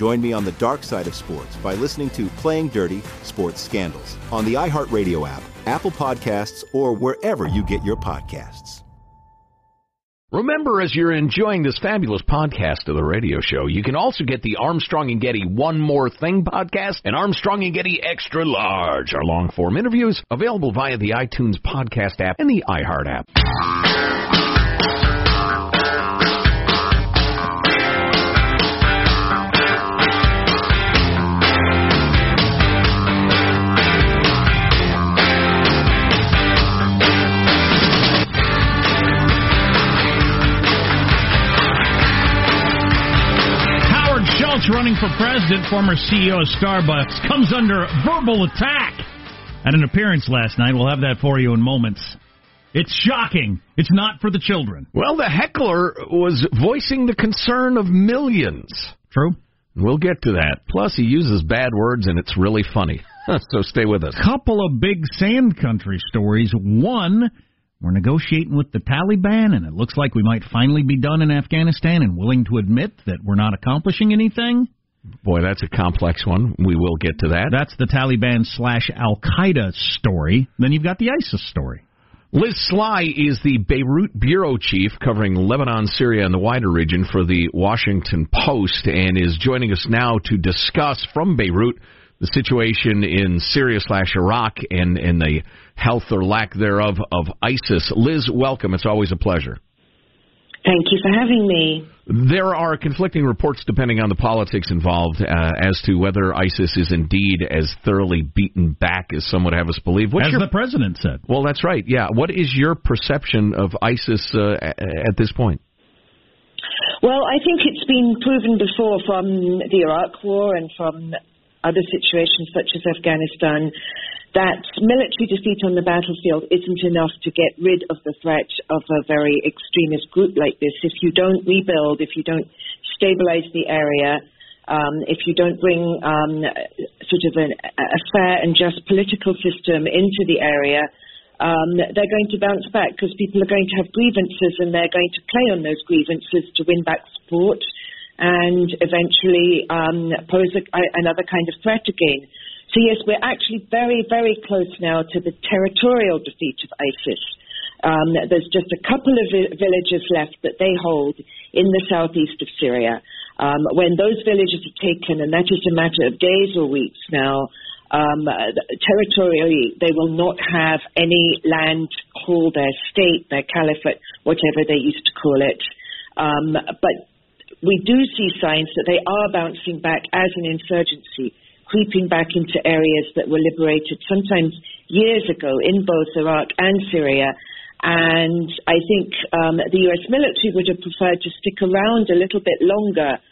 Join me on the dark side of sports by listening to Playing Dirty Sports Scandals on the iHeartRadio app, Apple Podcasts, or wherever you get your podcasts. Remember, as you're enjoying this fabulous podcast of the radio show, you can also get the Armstrong and Getty One More Thing podcast and Armstrong and Getty Extra Large, our long form interviews available via the iTunes podcast app and the iHeart app. Running for president, former CEO of Starbucks, comes under verbal attack at an appearance last night. We'll have that for you in moments. It's shocking. It's not for the children. Well, the heckler was voicing the concern of millions. True. We'll get to that. Plus, he uses bad words, and it's really funny. so stay with us. Couple of big sand country stories. One, we're negotiating with the Taliban, and it looks like we might finally be done in Afghanistan and willing to admit that we're not accomplishing anything. Boy, that's a complex one. We will get to that. That's the Taliban slash Al Qaeda story. Then you've got the ISIS story. Liz Sly is the Beirut bureau chief covering Lebanon, Syria, and the wider region for the Washington Post, and is joining us now to discuss from Beirut the situation in Syria slash Iraq and, and the health or lack thereof of ISIS. Liz, welcome. It's always a pleasure. Thank you for having me. There are conflicting reports, depending on the politics involved, uh, as to whether ISIS is indeed as thoroughly beaten back as some would have us believe. What's As your, the president said. well, that's right. Yeah. What is your perception of ISIS uh, at this point? Well, I think it's been proven before from the Iraq War and from other situations such as Afghanistan that military defeat on the battlefield isn't enough to get rid of the threat of a very extremist group like this. If you don't rebuild, if you don't stabilize the area, um, if you don't bring um, sort of an, a fair and just political system into the area, um, they're going to bounce back because people are going to have grievances and they're going to play on those grievances to win back support and eventually um, pose a, a, another kind of threat again. So yes, we're actually very, very close now to the territorial defeat of ISIS. Um, there's just a couple of vi- villages left that they hold in the southeast of Syria. Um, when those villages are taken, and that is a matter of days or weeks now, um, territorially they will not have any land called their state, their caliphate, whatever they used to call it. Um, but we do see signs that they are bouncing back as an insurgency creeping back into areas that were liberated sometimes years ago in both Iraq and Syria. And I think um, the US military would have preferred to stick around a little bit longer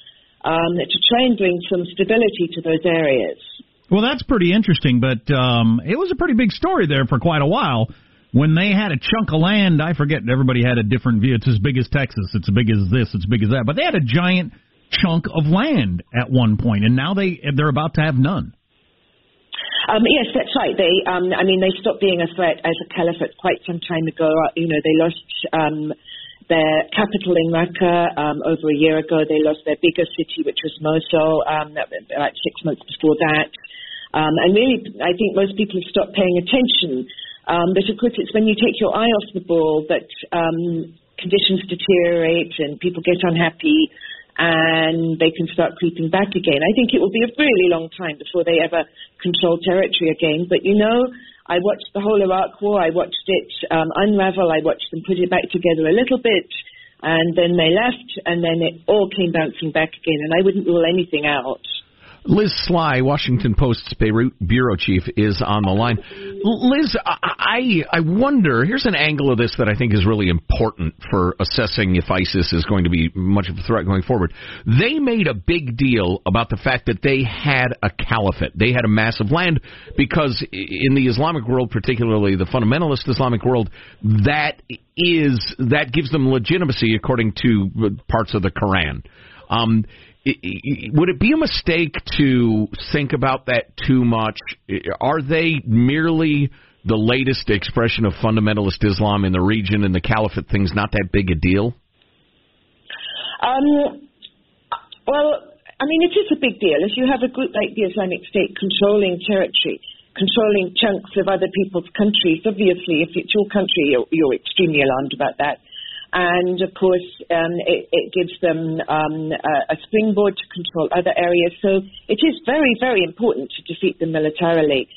um, to try and bring some stability to those areas. Well, that's pretty interesting, but um, it was a pretty big story there for quite a while. When they had a chunk of land, I forget, everybody had a different view. It's as big as Texas, it's as big as this, it's as big as that. But they had a giant chunk of land at one point, and now they they're about to have none. Um, yes, that's right. They, um, I mean, they stopped being a threat as a caliphate quite some time ago. Uh, you know, they lost um, their capital in Raqqa um, over a year ago. They lost their biggest city, which was Mosul, um, about six months before that. Um, and really, I think most people have stopped paying attention. Um, but of course, it's when you take your eye off the ball that um, conditions deteriorate and people get unhappy and they can start creeping back again. I think it will be a really long time before they ever control territory again. But you know, I watched the whole Iraq War. I watched it um, unravel. I watched them put it back together a little bit, and then they left, and then it all came bouncing back again. And I wouldn't rule anything out. Liz Sly, Washington Post's Beirut bureau chief, is on the line. Liz, I I wonder. Here's an angle of this that I think is really important for assessing if ISIS is going to be much of a threat going forward. They made a big deal about the fact that they had a caliphate. They had a massive land because in the Islamic world, particularly the fundamentalist Islamic world, that is that gives them legitimacy according to parts of the Quran. Um, would it be a mistake to think about that too much? Are they merely the latest expression of fundamentalist Islam in the region, and the caliphate thing's not that big a deal? Um, well, I mean, it is a big deal. If you have a group like the Islamic State controlling territory, controlling chunks of other people's countries, obviously, if it's your country, you're, you're extremely alarmed about that and of course um, it, it, gives them um, a, a, springboard to control other areas. So it is very, very important to defeat them militarily.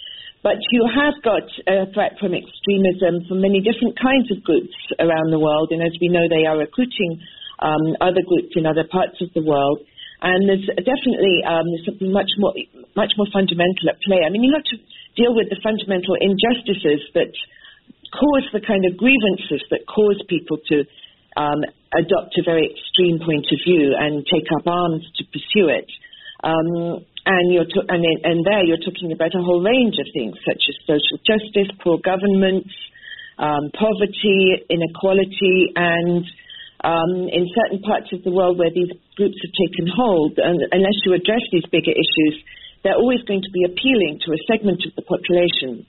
But you have got a threat from extremism from many different kinds of groups around the world, and as we know, they are recruiting um, other groups in other parts of the world. And there's definitely um, something much more, much more fundamental at play. I mean, you have to deal with the fundamental injustices that cause the kind of grievances that cause people to um, adopt a very extreme point of view and take up arms to pursue it. Um, and, you're to- and, and there you're talking about a whole range of things such as social justice, poor governments, um, poverty, inequality, and um, in certain parts of the world where these groups have taken hold, and unless you address these bigger issues, they're always going to be appealing to a segment of the population.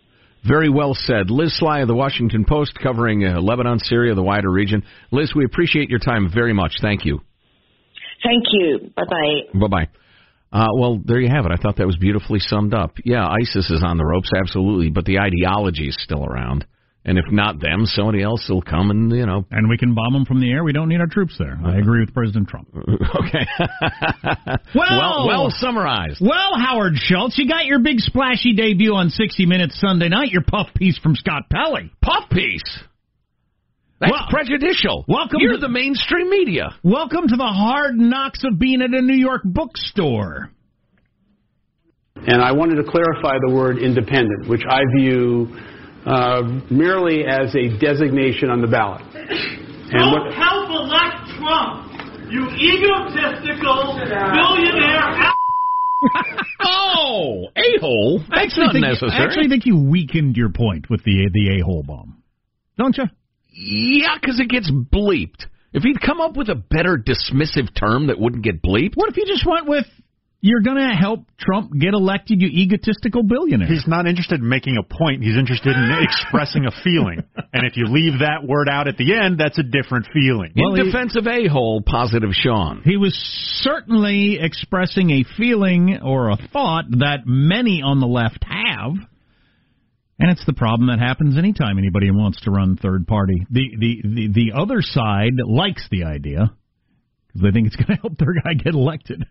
Very well said. Liz Sly of the Washington Post covering uh, Lebanon, Syria, the wider region. Liz, we appreciate your time very much. Thank you. Thank you. Bye bye. Bye bye. Uh, well, there you have it. I thought that was beautifully summed up. Yeah, ISIS is on the ropes, absolutely, but the ideology is still around. And if not them, somebody else will come and you know. And we can bomb them from the air. We don't need our troops there. I agree with President Trump. okay. well, well, well summarized. Well, Howard Schultz, you got your big splashy debut on 60 Minutes Sunday night. Your puff piece from Scott Pelley. Puff piece. That's well, prejudicial. Welcome. You're to the mainstream media. Welcome to the hard knocks of being at a New York bookstore. And I wanted to clarify the word independent, which I view uh, merely as a designation on the ballot. And Don't what, help elect Trump, you egotistical billionaire. oh, a hole. That's not think, necessary. I actually think you weakened your point with the the a hole bomb, don't you? Yeah, because it gets bleeped. If he'd come up with a better dismissive term that wouldn't get bleeped. What if he just went with you're going to help Trump get elected, you egotistical billionaire. He's not interested in making a point. He's interested in expressing a feeling. And if you leave that word out at the end, that's a different feeling. In well, defense he, of a-hole, positive Sean. He was certainly expressing a feeling or a thought that many on the left have. And it's the problem that happens anytime anybody wants to run third party. The the the, the other side likes the idea because they think it's going to help their guy get elected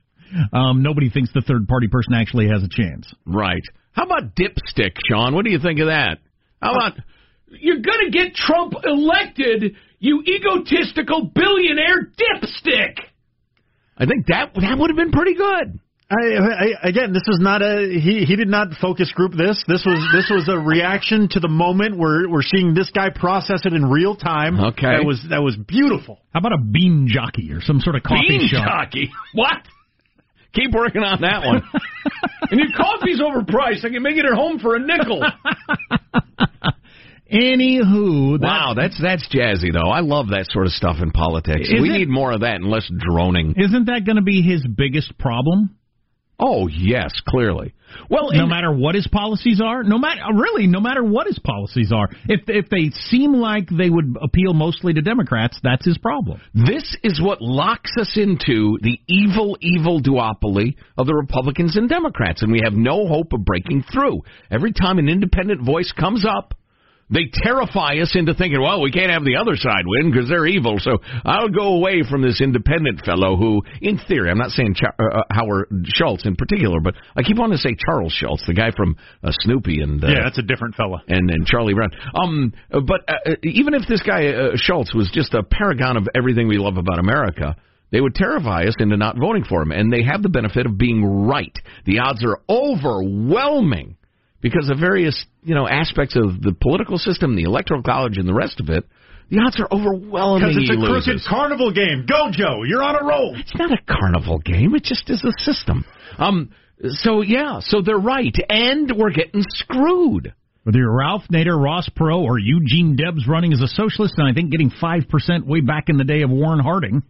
um, nobody thinks the third party person actually has a chance. Right. How about dipstick, Sean? What do you think of that? How about you're going to get Trump elected, you egotistical billionaire dipstick? I think that that would have been pretty good. I, I, again, this is not a he. He did not focus group this. This was this was a reaction to the moment. We're we're seeing this guy process it in real time. Okay, that was that was beautiful. How about a bean jockey or some sort of coffee bean shop? jockey? What? Keep working on that one. and your coffee's overpriced. I can make it at home for a nickel. Anywho, that, wow, that's that's jazzy though. I love that sort of stuff in politics. We it- need more of that and less droning. Isn't that going to be his biggest problem? Oh yes, clearly. Well, no matter what his policies are, no matter uh, really, no matter what his policies are, if if they seem like they would appeal mostly to Democrats, that's his problem. This is what locks us into the evil, evil duopoly of the Republicans and Democrats, and we have no hope of breaking through. Every time an independent voice comes up, they terrify us into thinking, well, we can't have the other side win because they're evil, so I'll go away from this independent fellow who, in theory, I'm not saying Ch- uh, uh, Howard Schultz in particular, but I keep wanting to say Charles Schultz, the guy from uh, Snoopy and uh, yeah, that's a different fella. and and Charlie Brown. Um, but uh, even if this guy uh, Schultz was just a paragon of everything we love about America, they would terrify us into not voting for him. And they have the benefit of being right. The odds are overwhelming because of various you know aspects of the political system, the electoral college, and the rest of it. The odds are overwhelming. Because it's he a crooked loses. carnival game. Go, Joe. You're on a roll. It's not a carnival game. It just is a system. Um. So yeah. So they're right, and we're getting screwed. Whether you're Ralph Nader, Ross Perot, or Eugene Debs running as a socialist, and I think getting five percent way back in the day of Warren Harding,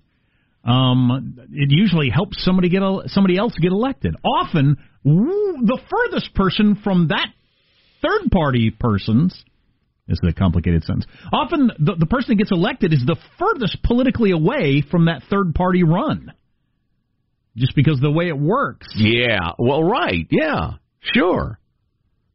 um, it usually helps somebody get a, somebody else get elected. Often, the furthest person from that third party person's this is a complicated sentence. Often, the, the person that gets elected is the furthest politically away from that third party run, just because the way it works. Yeah. Well, right. Yeah. Sure.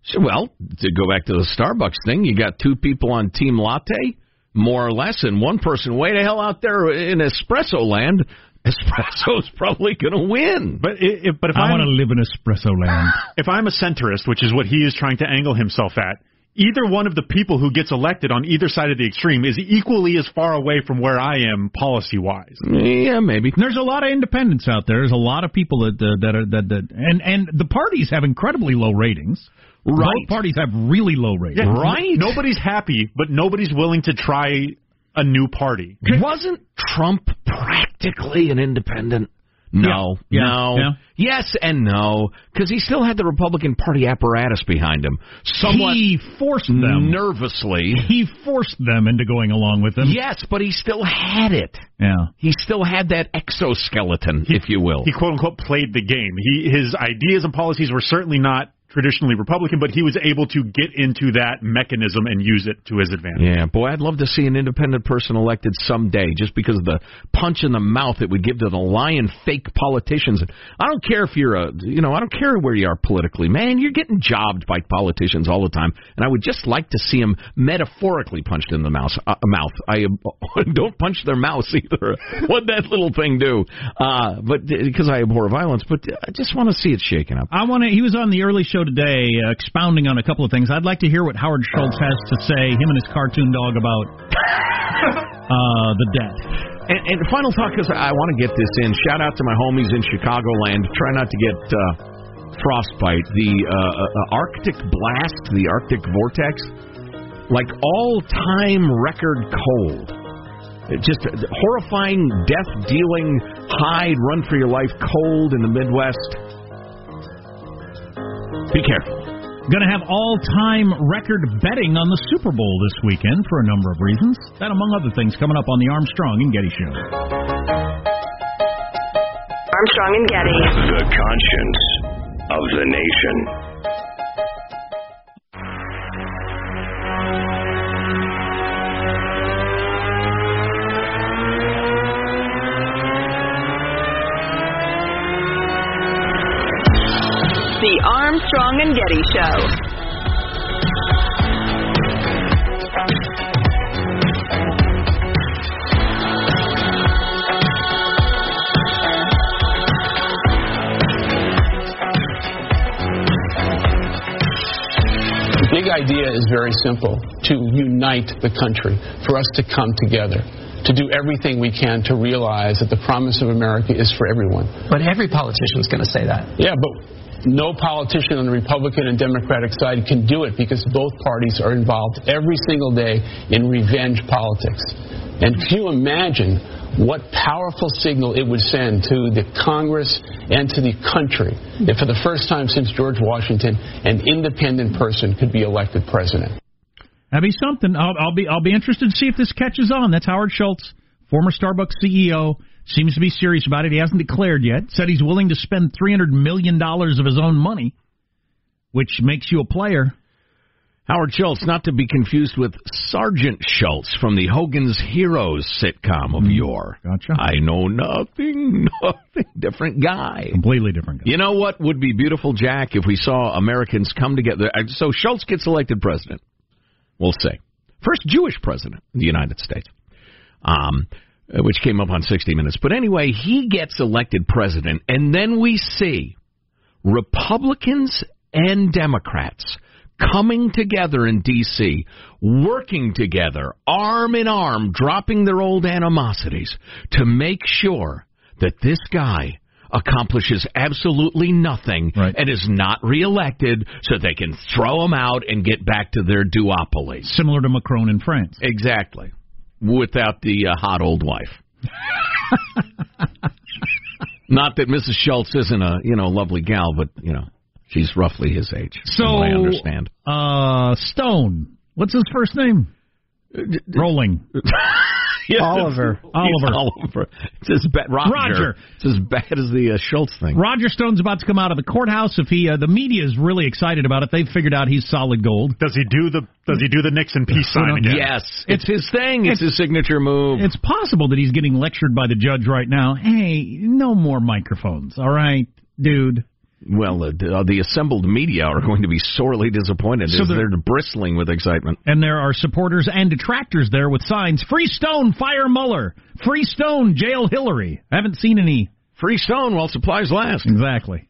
So, well, to go back to the Starbucks thing, you got two people on Team Latte, more or less, and one person way the hell out there in espresso land. Espresso's probably going to win. But i- if, but if I want to live in espresso land. if I'm a centrist, which is what he is trying to angle himself at, either one of the people who gets elected on either side of the extreme is equally as far away from where I am policy wise. Yeah, maybe. There's a lot of independents out there. There's a lot of people that uh, that are that, that and and the parties have incredibly low ratings. Right. Both parties have really low ratings. Right. Nobody's happy, but nobody's willing to try a new party. Wasn't Trump practically an independent? No, Yeah. no, Yeah. yes and no, because he still had the Republican Party apparatus behind him, somewhat He forced them. nervously. He forced them into going along with him. Yes, but he still had it. Yeah. He still had that exoskeleton, if you will. He quote unquote played the game. He his ideas and policies were certainly not traditionally Republican, but he was able to get into that mechanism and use it to his advantage. Yeah, boy, I'd love to see an independent person elected someday just because of the punch in the mouth it would give to the lying fake politicians. I don't care if you're a, you know, I don't care where you are politically. Man, you're getting jobbed by politicians all the time, and I would just like to see them metaphorically punched in the mouth. Uh, mouth. I uh, don't punch their mouths either. What'd that little thing do? Uh, but because I abhor violence, but I just want to see it shaken up. I want to. He was on the early show today, uh, expounding on a couple of things. I'd like to hear what Howard Schultz has to say. Him and his cartoon dog about uh, the death. And, and final talk because I want to get this in. Shout out to my homies in Chicagoland. Try not to get uh, frostbite. The uh, uh, Arctic blast, the Arctic vortex, like all-time record cold. Just horrifying, death-dealing, hide, run-for-your-life cold in the Midwest. Be careful. Going to have all-time record betting on the Super Bowl this weekend for a number of reasons. That, among other things, coming up on the Armstrong and Getty Show. Armstrong and Getty. The conscience of the nation. The Armstrong and Getty Show. The big idea is very simple to unite the country, for us to come together, to do everything we can to realize that the promise of America is for everyone. But every politician is going to say that. Yeah, but no politician on the Republican and Democratic side can do it because both parties are involved every single day in revenge politics. And can you imagine what powerful signal it would send to the Congress and to the country if, for the first time since George Washington, an independent person could be elected president? That'd be something. I'll, I'll be I'll be interested to see if this catches on. That's Howard Schultz, former Starbucks CEO, seems to be serious about it. He hasn't declared yet. Said he's willing to spend three hundred million dollars of his own money, which makes you a player. Howard Schultz, not to be confused with Sergeant Schultz from the Hogan's Heroes sitcom of yore. Gotcha. I know nothing, nothing. Different guy. Completely different guy. You know what would be beautiful, Jack, if we saw Americans come together? So Schultz gets elected president. We'll say. First Jewish president in the United States. Um, Uh, which came up on 60 Minutes. But anyway, he gets elected president, and then we see Republicans and Democrats coming together in D.C., working together, arm in arm, dropping their old animosities to make sure that this guy accomplishes absolutely nothing and is not reelected so they can throw him out and get back to their duopoly. Similar to Macron in France. Exactly. Without the uh, hot old wife. Not that Mrs. Schultz isn't a, you know, lovely gal, but, you know, she's roughly his age. So from what I understand. Uh, Stone. What's his first name? Rolling. Yeah, Oliver. Oliver. Oliver. It's as bad. Roger. Roger. It's as bad as the uh, Schultz thing. Roger Stone's about to come out of the courthouse. If he, uh, the media is really excited about it. They've figured out he's solid gold. Does he do the Does he do the Nixon peace sign again? Yes, it's his thing. It's, his signature move. It's possible that he's getting lectured by the judge right now. Hey, no more microphones, all right, dude. Well, uh, the, uh, the assembled media are going to be sorely disappointed So as they're- they're bristling with excitement. And there are supporters and detractors there with signs: "Free Stone, fire Mueller; Free Stone, jail Hillary." I haven't seen any. Free Stone while supplies last. Exactly.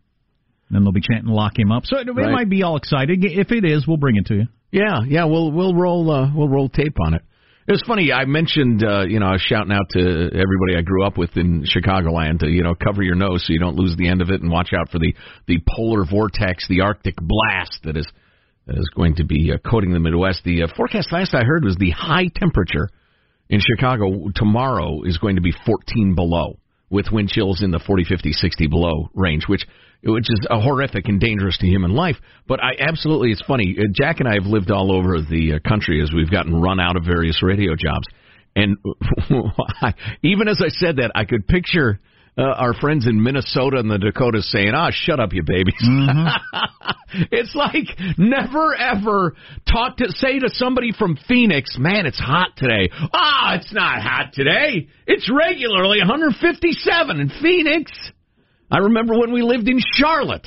Then they'll be chanting "Lock him up." So it, it might be all exciting. If it is, we'll bring it to you. Yeah, yeah, we'll we'll roll uh, we'll roll tape on it. It was funny. I mentioned, uh, you know, I was shouting out to everybody I grew up with in Chicagoland to, you know, cover your nose so you don't lose the end of it, and watch out for the the polar vortex, the Arctic blast that is that is going to be uh, coating the Midwest. The uh, forecast last I heard was the high temperature in Chicago tomorrow is going to be 14 below, with wind chills in the 40, 50, 60 below range, which which is horrific and dangerous to human life. But I absolutely, it's funny. Uh, Jack and I have lived all over the uh, country as we've gotten run out of various radio jobs, and even as I said that, I could picture. Uh, our friends in Minnesota and the Dakotas saying, "Ah, shut up, you babies." it's like never ever talk to say to somebody from Phoenix, "Man, it's hot today." Ah, it's not hot today. It's regularly 157 in Phoenix. I remember when we lived in Charlotte.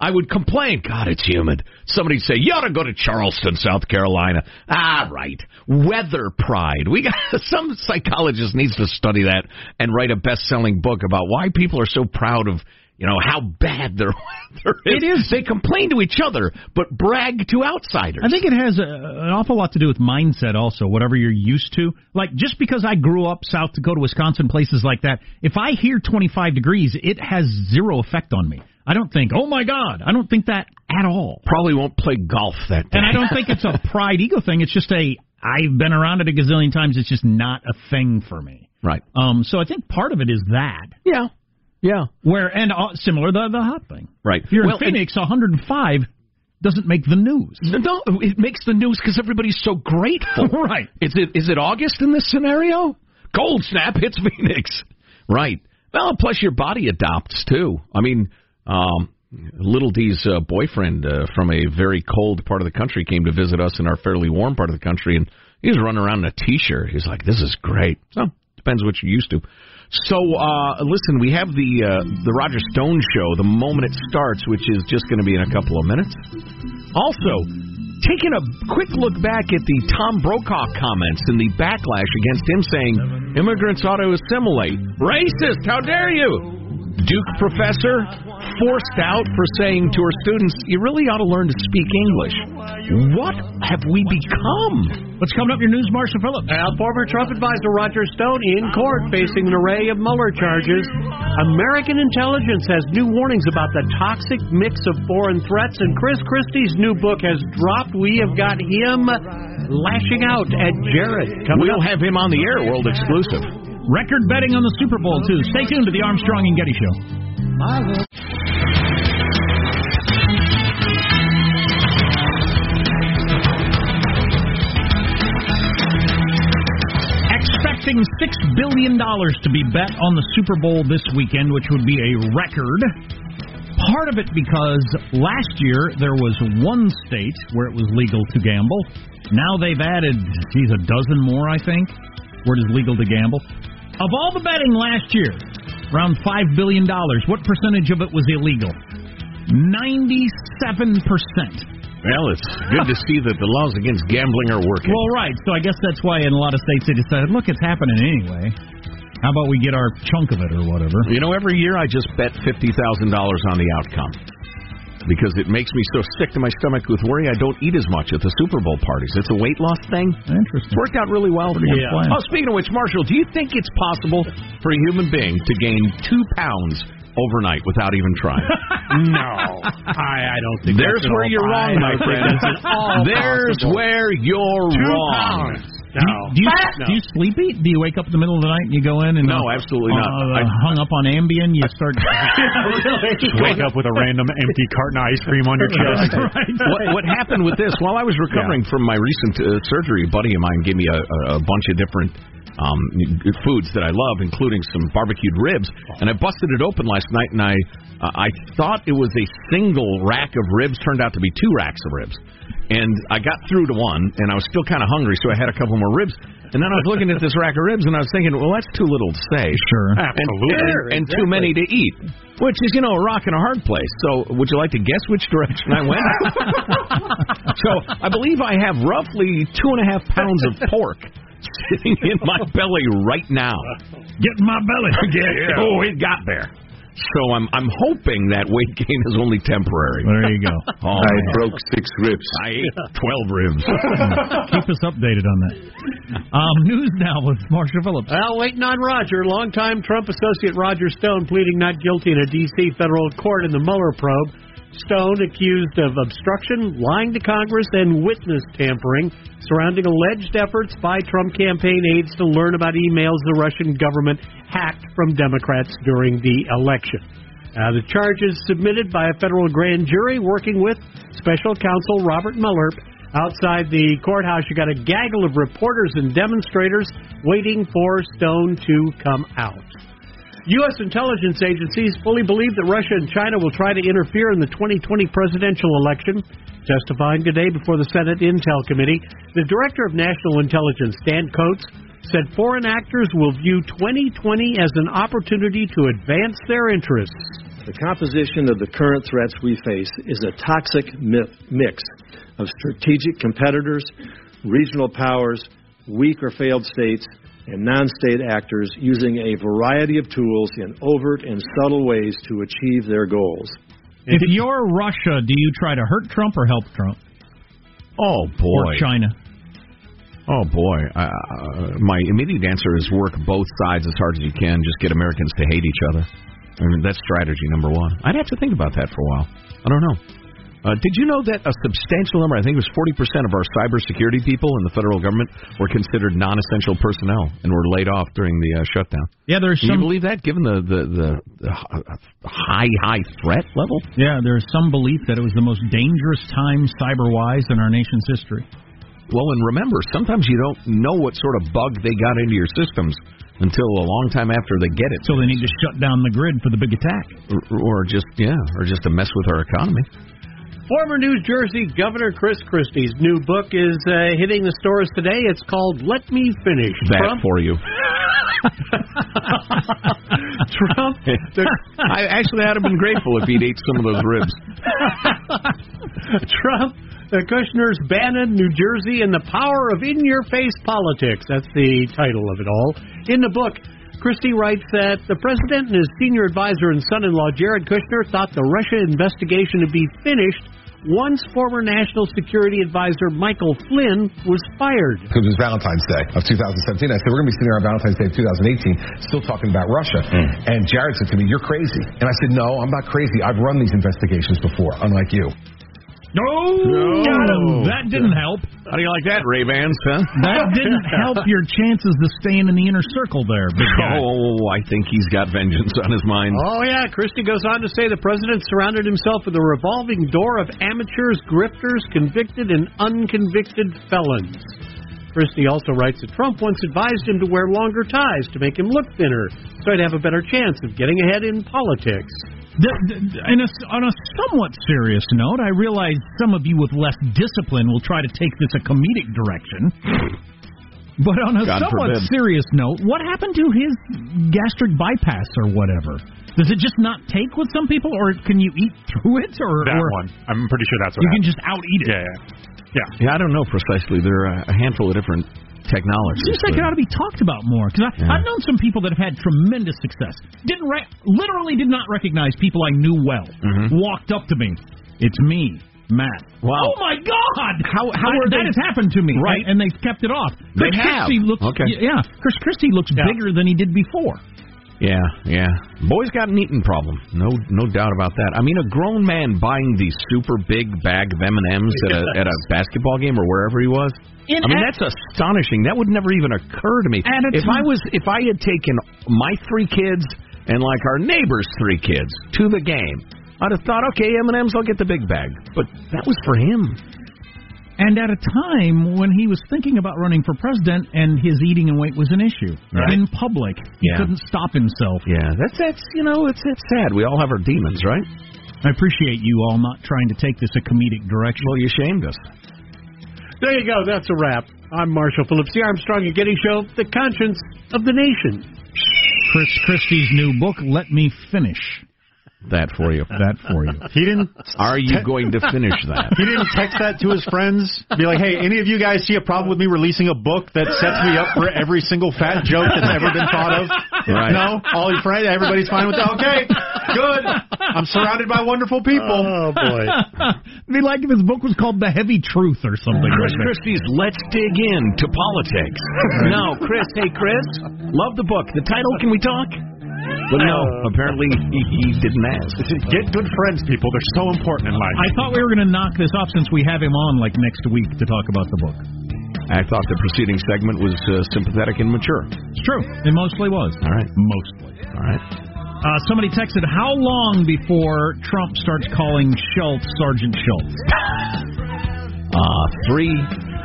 I would complain, God, it's humid. Somebody'd say, You ought to go to Charleston, South Carolina. Ah, right. Weather pride. We got some psychologist needs to study that and write a best selling book about why people are so proud of you know how bad their weather is. It is. They complain to each other, but brag to outsiders. I think it has a, an awful lot to do with mindset, also, whatever you're used to. Like, just because I grew up South Dakota, Wisconsin, places like that, if I hear 25 degrees, it has zero effect on me. I don't think, oh my God, I don't think that at all. Probably won't play golf that day. And I don't think it's a pride ego thing. It's just a, I've been around it a gazillion times. It's just not a thing for me. Right. Um. So I think part of it is that. Yeah. Yeah. Where and uh, similar the the hot thing. Right. If you're Well, in Phoenix, 105 doesn't make the news. No, it makes the news because everybody's so grateful. right. Is it is it August in this scenario? Cold snap hits Phoenix. Right. Well, plus your body adopts too. I mean, um, Little D's uh, boyfriend uh, from a very cold part of the country came to visit us in our fairly warm part of the country, and he was running around in a t-shirt. He's like, "This is great." So depends what you're used to. So uh, listen, we have the uh, the Roger Stone show the moment it starts, which is just going to be in a couple of minutes. Also, taking a quick look back at the Tom Brokaw comments and the backlash against him saying immigrants ought to assimilate. Racist! How dare you? Duke professor forced out for saying to her students, "You really ought to learn to speak English." What have we become? What's coming up in your news, Marshall Phillips? Now, former Trump advisor Roger Stone in court facing an array of Mueller charges. American intelligence has new warnings about the toxic mix of foreign threats, and Chris Christie's new book has dropped. We have got him lashing out at Jared. Coming we'll up. have him on the air, world exclusive. Record betting on the Super Bowl, too. Stay tuned to the Armstrong and Getty Show. Expecting $6 billion to be bet on the Super Bowl this weekend, which would be a record. Part of it because last year there was one state where it was legal to gamble. Now they've added, geez, a dozen more, I think, where it is legal to gamble. Of all the betting last year, around $5 billion, what percentage of it was illegal? 97%. Well, it's good to see that the laws against gambling are working. Well, right. So I guess that's why in a lot of states they decided, look, it's happening anyway. How about we get our chunk of it or whatever? You know, every year I just bet fifty thousand dollars on the outcome because it makes me so sick to my stomach with worry I don't eat as much at the Super Bowl parties. It's a weight loss thing. Interesting. Worked out really well. Pretty good plan. Oh, speaking of which, Marshall, do you think it's possible for a human being to gain two pounds overnight without even trying? no, I, I don't think There's that's where you're wrong, my don't friend. that's at all There's possible. where you're Two wrong. pounds. Do you, do, you, No. do you sleep eat? Do you wake up in the middle of the night and you go in and No, uh, absolutely not. uh, I- hung up on Ambien, you start. Wake up with a random empty carton of ice cream on your chest. what, what happened with this? While I was recovering from my recent uh, surgery, a buddy of mine gave me a, a, a bunch of different um, foods that I love, including some barbecued ribs. And I busted it open last night, and I uh, I thought it was a single rack of ribs. Turned out to be two racks of ribs. And I got through to one, and I was still kind of hungry, so I had a couple more ribs. And then I was looking at this rack of ribs, and I was thinking, well, that's too little to say. Sure. And, and, and too many to eat. Which is, you know, a rock and a hard place. So, would you like to guess which direction I went? so, I believe I have roughly two and a half pounds of pork sitting in my belly right now. Get in my belly. Yeah. Oh, it got there. So I'm I'm hoping that weight gain is only temporary. There you go. Oh, I man. broke six ribs. I ate twelve ribs. Keep us updated on that. Um, news now with Marshall Phillips. Well, waiting on Roger. Longtime Trump associate Roger Stone pleading not guilty in a D.C. federal court in the Mueller probe. Stone accused of obstruction, lying to Congress, and witness tampering surrounding alleged efforts by Trump campaign aides to learn about emails the Russian government hacked from Democrats during the election. Uh, the charges submitted by a federal grand jury working with special counsel Robert Mueller. Outside the courthouse, you got a gaggle of reporters and demonstrators waiting for Stone to come out. U.S. intelligence agencies fully believe that Russia and China will try to interfere in the 2020 presidential election. Testifying today before the Senate Intel Committee, the Director of National Intelligence, Dan Coats, said foreign actors will view 2020 as an opportunity to advance their interests. The composition of the current threats we face is a toxic mix of strategic competitors, regional powers, weak or failed states, and non state actors using a variety of tools in overt and subtle ways to achieve their goals. If you're Russia, do you try to hurt Trump or help Trump? Oh boy. Or China? Oh boy, uh, my immediate answer is work both sides as hard as you can. Just get Americans to hate each other. I mean, that's strategy number one. I'd have to think about that for a while. I don't know. Uh, did you know that a substantial number, I think it was 40% of our cybersecurity people in the federal government were considered non-essential personnel and were laid off during the uh, shutdown? Yeah, there's Can some. you believe that, given the, the, the, the high, high threat level? Yeah, there's some belief that it was the most dangerous time cyber-wise in our nation's history. Well, and remember, sometimes you don't know what sort of bug they got into your systems until a long time after they get it. So they need to shut down the grid for the big attack. Or, or just, yeah, or just to mess with our economy. Former New Jersey Governor Chris Christie's new book is uh, hitting the stores today. It's called Let Me Finish. That Trump, for you. Trump. I actually I'd have been grateful if he'd ate some of those ribs. Trump, uh, Kushner's Bannon, New Jersey, and the power of in-your-face politics. That's the title of it all. In the book, Christie writes that the president and his senior advisor and son in law, Jared Kushner, thought the Russia investigation to be finished once former National Security Advisor Michael Flynn was fired. Because it was Valentine's Day of 2017. I said, We're going to be sitting here on Valentine's Day of 2018 still talking about Russia. Hmm. And Jared said to me, You're crazy. And I said, No, I'm not crazy. I've run these investigations before, unlike you. No, got him. That didn't help. How do you like that, Ray Vans? Huh? That didn't help your chances of staying in the inner circle there. Oh, I think he's got vengeance on his mind. Oh, yeah. Christie goes on to say the president surrounded himself with a revolving door of amateurs, grifters, convicted and unconvicted felons. Christie also writes that Trump once advised him to wear longer ties to make him look thinner, so he'd have a better chance of getting ahead in politics. The, the, and a, on a somewhat serious note, I realize some of you with less discipline will try to take this a comedic direction. But on a God somewhat forbid. serious note, what happened to his gastric bypass or whatever? Does it just not take with some people, or can you eat through it? Or That or one. I'm pretty sure that's what you can just out eat it. Yeah, yeah. Yeah. Yeah, I don't know precisely. There are a handful of different technologies. Seems like it ought to be talked about more because Yeah. I've known some people that have had tremendous success. Didn't re- literally did not recognize people I knew well. Mhm. Walked up to me, it's me, Matt. Wow. Oh my God! How- how I- that they- has happened to me? Right. and, and they've kept it off. They Chris have. Christie looks, Okay. Yeah, Chris Christie looks bigger than he did before. Yeah, yeah. Boy's got an eating problem. No, no doubt about that. I mean, a grown man buying the super big bag of M and M's at a at a basketball game or wherever he was. In I mean, at- that's astonishing. That would never even occur to me. If I was, if I had taken my three kids and like our neighbor's three kids to the game, I'd have thought, okay, M and M's, I'll get the big bag. But that was for him. And at a time when he was thinking about running for president and his eating and weight was an issue Right. in public, he Yeah. couldn't stop himself. Yeah, that's that's you know, it's it's sad. We all have our demons, right? I appreciate you all not trying to take this a comedic direction. Well, you shamed us. There you go. That's a wrap. I'm Marshall Phillips, the Armstrong and Getty Show, the conscience of the nation. Chris Christie's new book, Let Me Finish. That for you. That for you. He didn't. Are you going to finish that? He didn't text that to his friends. Be like, hey, any of you guys see a problem with me releasing a book that sets me up for every single fat joke that's ever been thought of? Right. No, all your friends, everybody's fine with that. Okay, good. I'm surrounded by wonderful people. Oh, boy. It'd be like if his book was called The Heavy Truth or something. Chris like. Christie's Let's Dig In to Politics. No, Chris, hey, Chris, love the book. The title, can we talk? But no, apparently he, he didn't ask. Get good friends, people. They're so important in life. I thought we were going to knock this off since we have him on like next week to talk about the book. I thought the preceding segment was uh, sympathetic and mature. It's true. It mostly was. All right. Mostly. All right. Uh, somebody texted, how long before Trump starts calling Schultz Sergeant Schultz? Uh, three,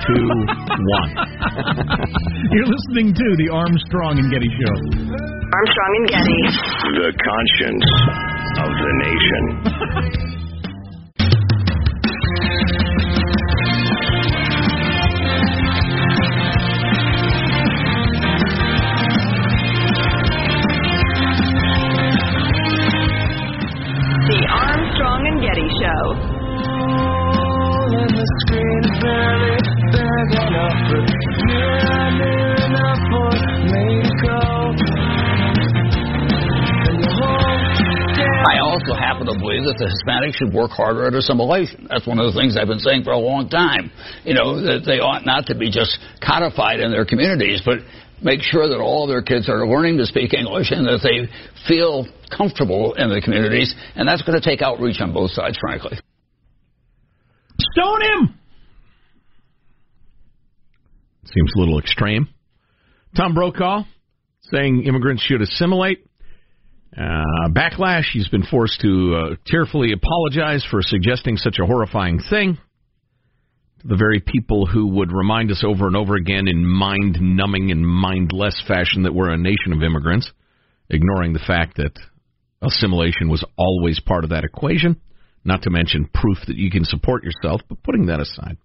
two, one. You're listening to the Armstrong and Getty Show. Armstrong and Getty. The conscience of the nation. to believe that the Hispanics should work harder at assimilation. That's one of the things I've been saying for a long time. You know, that they ought not to be just codified in their communities, but make sure that all their kids are learning to speak English and that they feel comfortable in the communities. And that's going to take outreach on both sides, frankly. Stone him! Seems a little extreme. Tom Brokaw saying immigrants should assimilate. Uh, backlash. He's been forced to uh, tearfully apologize for suggesting such a horrifying thing. The very people who would remind us over and over again in mind numbing and mindless fashion that we're a nation of immigrants, ignoring the fact that assimilation was always part of that equation, not to mention proof that you can support yourself, but putting that aside.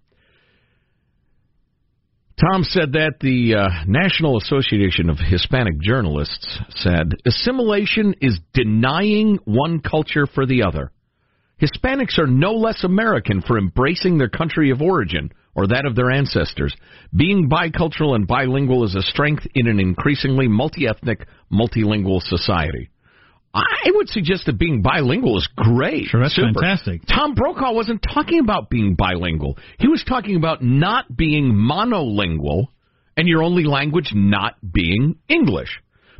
Tom said that the uh, National Association of Hispanic Journalists said assimilation is denying one culture for the other. Hispanics are no less American for embracing their country of origin or that of their ancestors. Being bicultural and bilingual is a strength in an increasingly multi-ethnic, multilingual society. I would suggest that being bilingual is great. Sure, that's Super. fantastic. Tom Brokaw wasn't talking about being bilingual. He was talking about not being monolingual and your only language not being English.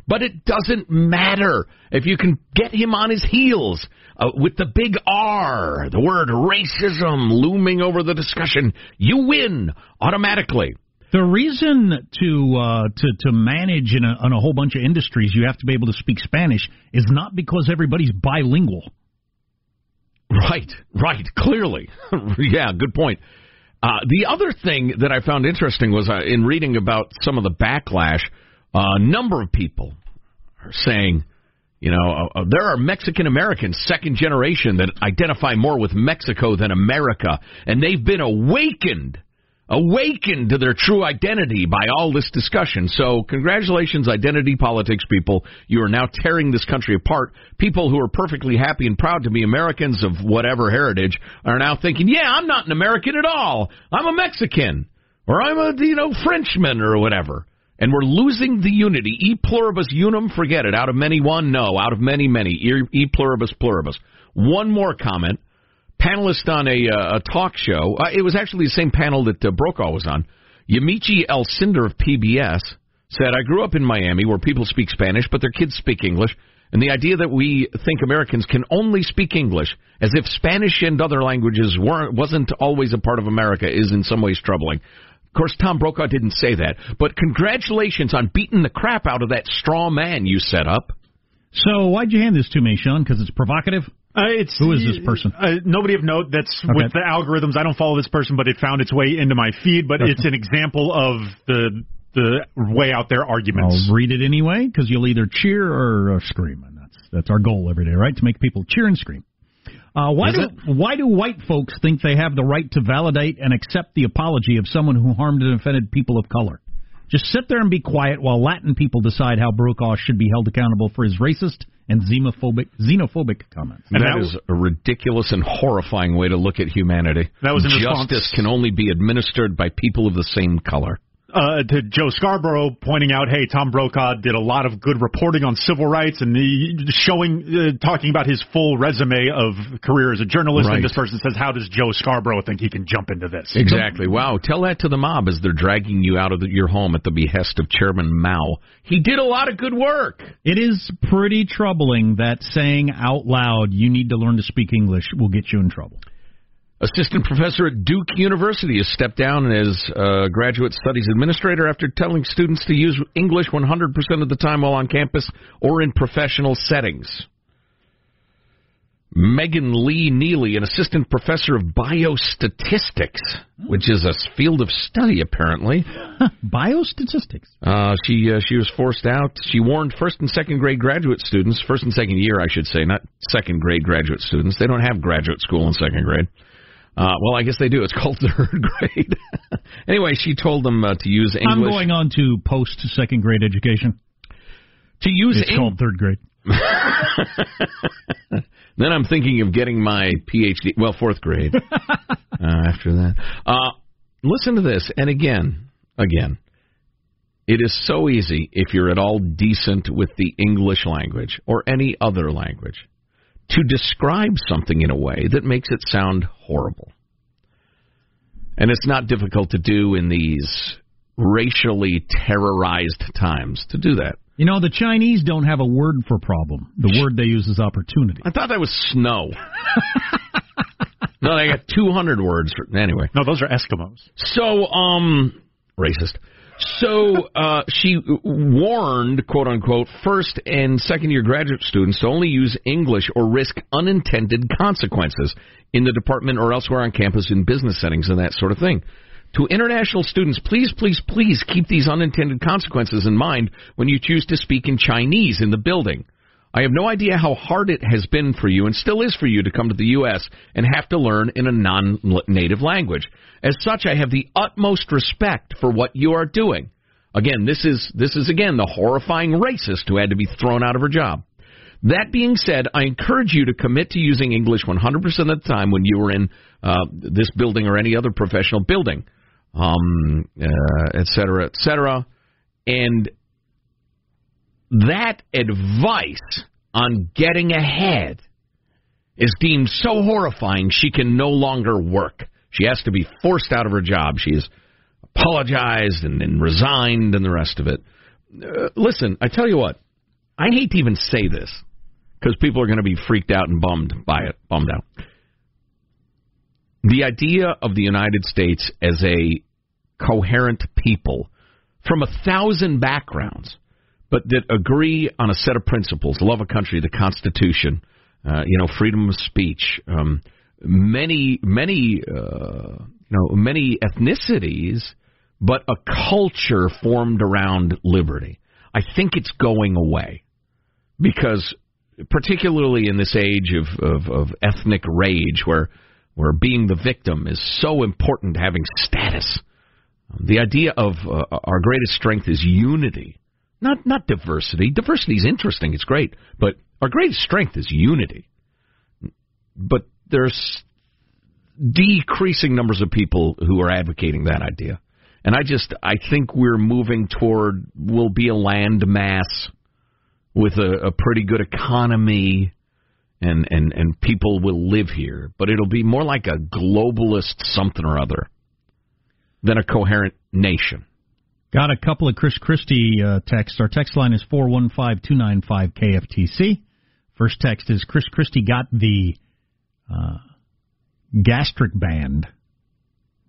But it doesn't matter if you can get him on his heels uh, with the big R, the word racism looming over the discussion. You win automatically. The reason to uh, to to manage in a, in a whole bunch of industries, you have to be able to speak Spanish, is not because everybody's bilingual. Right, right, clearly. yeah, good point. Uh, the other thing that I found interesting was uh, in reading about some of the backlash, uh, a number of people are saying, you know, uh, uh, there are Mexican Americans, second generation, that identify more with Mexico than America, and they've been awakened awakened to their true identity by all this discussion. So, congratulations, identity politics people. You are now tearing this country apart. People who are perfectly happy and proud to be Americans of whatever heritage are now thinking, yeah, I'm not an American at all. I'm a Mexican. Or I'm a, you know, Frenchman or whatever. And we're losing the unity. E pluribus unum, forget it. Out of many, one, no. Out of many, many. E, e pluribus pluribus. One more comment panelist on a, uh, a talk show. Uh, it was actually the same panel that uh, Brokaw was on. Yamiche Alcindor of PBS said, I grew up in Miami where people speak Spanish, but their kids speak English. And the idea that we think Americans can only speak English, as if Spanish and other languages weren't, wasn't always a part of America, is in some ways troubling. Of course, Tom Brokaw didn't say that, but congratulations on beating the crap out of that straw man you set up. So why'd you hand this to me, Sean? Because it's provocative. Uh, it's Who is this person? Uh, nobody of note. That's Okay. with the algorithms. I don't follow this person, but it found its way into my feed. But it's an example of the the way out there arguments. I'll read it anyway because you'll either cheer or uh, scream, and that's that's our goal every day, right? To make people cheer and scream. Uh, why Is do why do white folks think they have the right to validate and accept the apology of someone who harmed and offended people of color? Just sit there and be quiet while Latin people decide how Brokaw should be held accountable for his racist and xenophobic xenophobic comments. And that is a ridiculous and horrifying way to look at humanity. That was in Justice response- can only be administered by people of the same color. Uh, to Joe Scarborough pointing out, hey, Tom Brokaw did a lot of good reporting on civil rights and the, showing, uh, talking about his full resume of career as a journalist. Right. And this person says, how does Joe Scarborough think he can jump into this? Exactly. Wow. Tell that to the mob as they're dragging you out of the, your home at the behest of Chairman Mao. He did a lot of good work. It is pretty troubling that saying out loud you need to learn to speak English will get you in trouble. Assistant professor at Duke University has stepped down as uh, graduate studies administrator after telling students to use English 100% of the time while on campus or in professional settings. Megan Lee Neely, an assistant professor of biostatistics, which is a field of study apparently. Biostatistics. Uh, she uh, she was forced out. She warned first and second grade graduate students, first and second year, I should say, not second grade graduate students. They don't have graduate school in second grade. Uh, well, I guess they do. It's called third grade. anyway, she told them uh, to use English. I'm going on to post second grade education. to use It's Eng- called third grade. then I'm thinking of getting my PhD. Well, fourth grade. uh, after that, uh, listen to this. And again, again, it is so easy if you're at all decent with the English language or any other language to describe something in a way that makes it sound horrible. And it's not difficult to do in these racially terrorized times to do that. You know, the Chinese don't have a word for problem. The word they use is opportunity. I thought that was snow. no, they got 200 words. For, anyway. No, those are Eskimos. So, um, racist. So, uh, she warned, quote unquote, first and second year graduate students to only use English or risk unintended consequences in the department or elsewhere on campus in business settings and that sort of thing. To international students, please, please, please keep these unintended consequences in mind when you choose to speak in Chinese in the building. I have no idea how hard it has been for you and still is for you to come to the U.S. and have to learn in a non native language. As such, I have the utmost respect for what you are doing. Again, this is, this is again the horrifying racist who had to be thrown out of her job. That being said, I encourage you to commit to using English 100% of the time when you are in uh, this building or any other professional building. um, uh, et cetera, et cetera. And that advice on getting ahead is deemed so horrifying she can no longer work. She has to be forced out of her job. She has apologized and, and resigned and the rest of it. Uh, listen, I tell you what, I hate to even say this because people are going to be freaked out and bummed by it, bummed out. The idea of the United States as a coherent people from a thousand backgrounds, but that agree on a set of principles: love of country, the Constitution, uh, you know, freedom of speech. Um, many, many, uh, you know, many ethnicities, but a culture formed around liberty. I think it's going away because, particularly in this age of, of, of ethnic rage, where where being the victim is so important, having status. The idea of uh, our greatest strength is unity, not not diversity. Diversity is interesting; it's great, but our greatest strength is unity. But there's decreasing numbers of people who are advocating that idea, and I just I think we're moving toward we'll be a land mass with a, a pretty good economy. And, and and people will live here, but it'll be more like a globalist something or other than a coherent nation. Got a couple of Chris Christie uh, texts. Our text line is 415-295-KFTC. First text is Chris Christie got the uh, gastric band.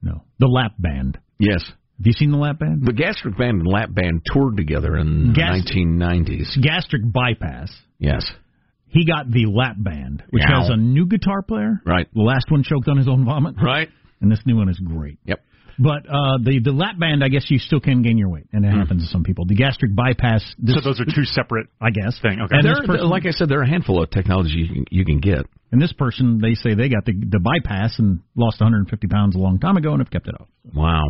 No, the lap band. Yes. Have you seen the lap band? The gastric band and lap band toured together in Gas- the 1990s. Gastric bypass. Yes. He got the lap band, which Yow. has a new guitar player. Right. The last one choked on his own vomit. Right. And this new one is great. Yep. But uh, the the lap band, I guess you still can gain your weight, and it happens to some people. The gastric bypass. This, so those are two separate, I guess. Thing. Okay. And There, this person, like I said, there are a handful of technology you can, you can get. and this person, they say they got the the bypass and lost 150 pounds a long time ago and have kept it off. Wow.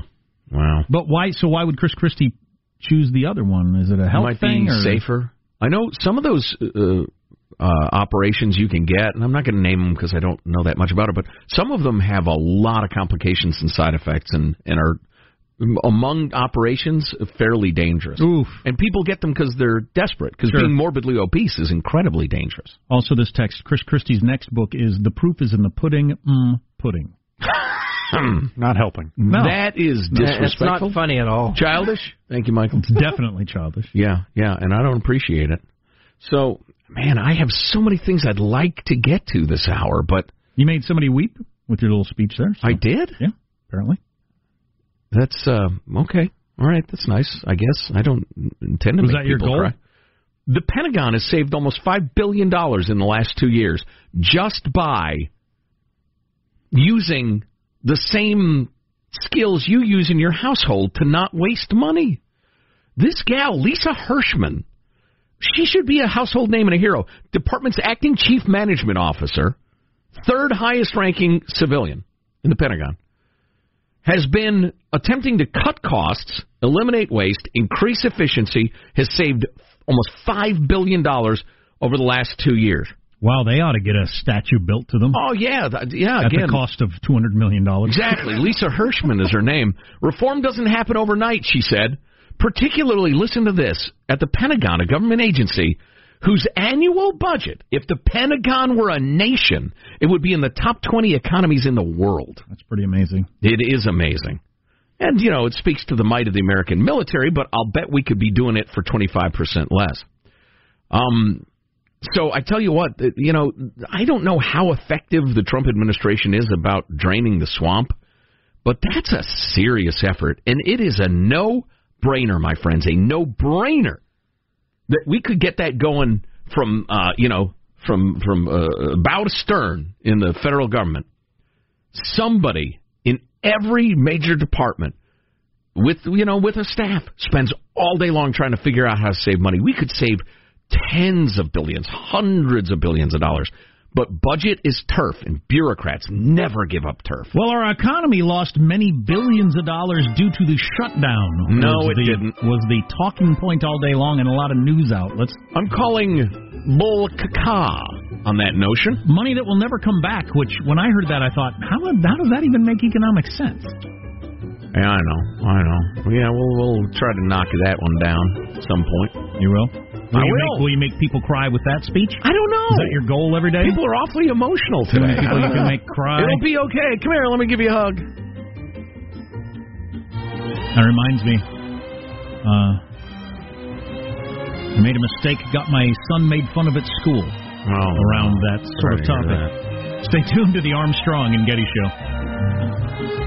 Wow. But why? So why would Chris Christie choose the other one? Is it a health Might thing be or safer. I know some of those uh, uh, operations you can get, and I'm not going to name them because I don't know that much about it, but some of them have a lot of complications and side effects and, and are among operations fairly dangerous. Oof. And people get them because they're desperate, because Sure. being morbidly obese is incredibly dangerous. Also, this text, Chris Christie's next book is "The Proof Is in the Pudding." Mm, pudding. Not helping. No. That is That's disrespectful. not funny at all. Childish. Thank you, Michael. It's definitely childish. Yeah, yeah, and I don't appreciate it. So, man, I have so many things I'd like to get to this hour, but You made somebody weep with your little speech there. so- I did. Yeah, apparently. That's uh, okay. All right, that's nice. I guess I don't intend to Was make that your people goal? cry. The Pentagon has saved almost five billion dollars in the last two years just by using the same skills you use in your household to not waste money. This gal, Lisa Hershman, she should be a household name and a hero. Department's acting chief management officer, third highest ranking civilian in the Pentagon, has been attempting to cut costs, eliminate waste, increase efficiency, has saved almost $5 billion over the last two years. Wow, they ought to get a statue built to them. Oh, yeah. th- Yeah, at again. the cost of two hundred million dollars. Exactly. Lisa Hershman is her name. Reform doesn't happen overnight, she said. Particularly, listen to this, at the Pentagon, a government agency whose annual budget, if the Pentagon were a nation, it would be in the top 20 economies in the world. That's pretty amazing. It is amazing. And, you know, it speaks to the might of the American military, but I'll bet we could be doing it for 25% less. Um, so I tell you what, you know, I don't know how effective the Trump administration is about draining the swamp, but that's a serious effort, and it is a no-brainer, my friends, a no-brainer that we could get that going from, uh, you know, from from uh, bow to stern in the federal government. Somebody in every major department with you know with a staff spends all day long trying to figure out how to save money. We could save tens of billions, hundreds of billions of dollars. But budget is turf, and bureaucrats never give up turf. Well, our economy lost many billions of dollars due to the shutdown. No, it the, didn't. Was the talking point all day long in a lot of news outlets. I'm calling bull caca on that notion. Money that will never come back. Which, when I heard that, I thought, how how does that even make economic sense? Yeah, I know. I know. Yeah, we'll we'll try to knock that one down at some point. You will. Will I you, will. Make, will you make people cry with that speech? I don't know. Is that your goal every day? People are awfully emotional today. People you can make cry. It'll be okay. Come here. Let me give you a hug. That reminds me. Uh, I made a mistake. Got my son made fun of at school. around that sort of Sorry to topic. Stay tuned to the Armstrong and Getty Show.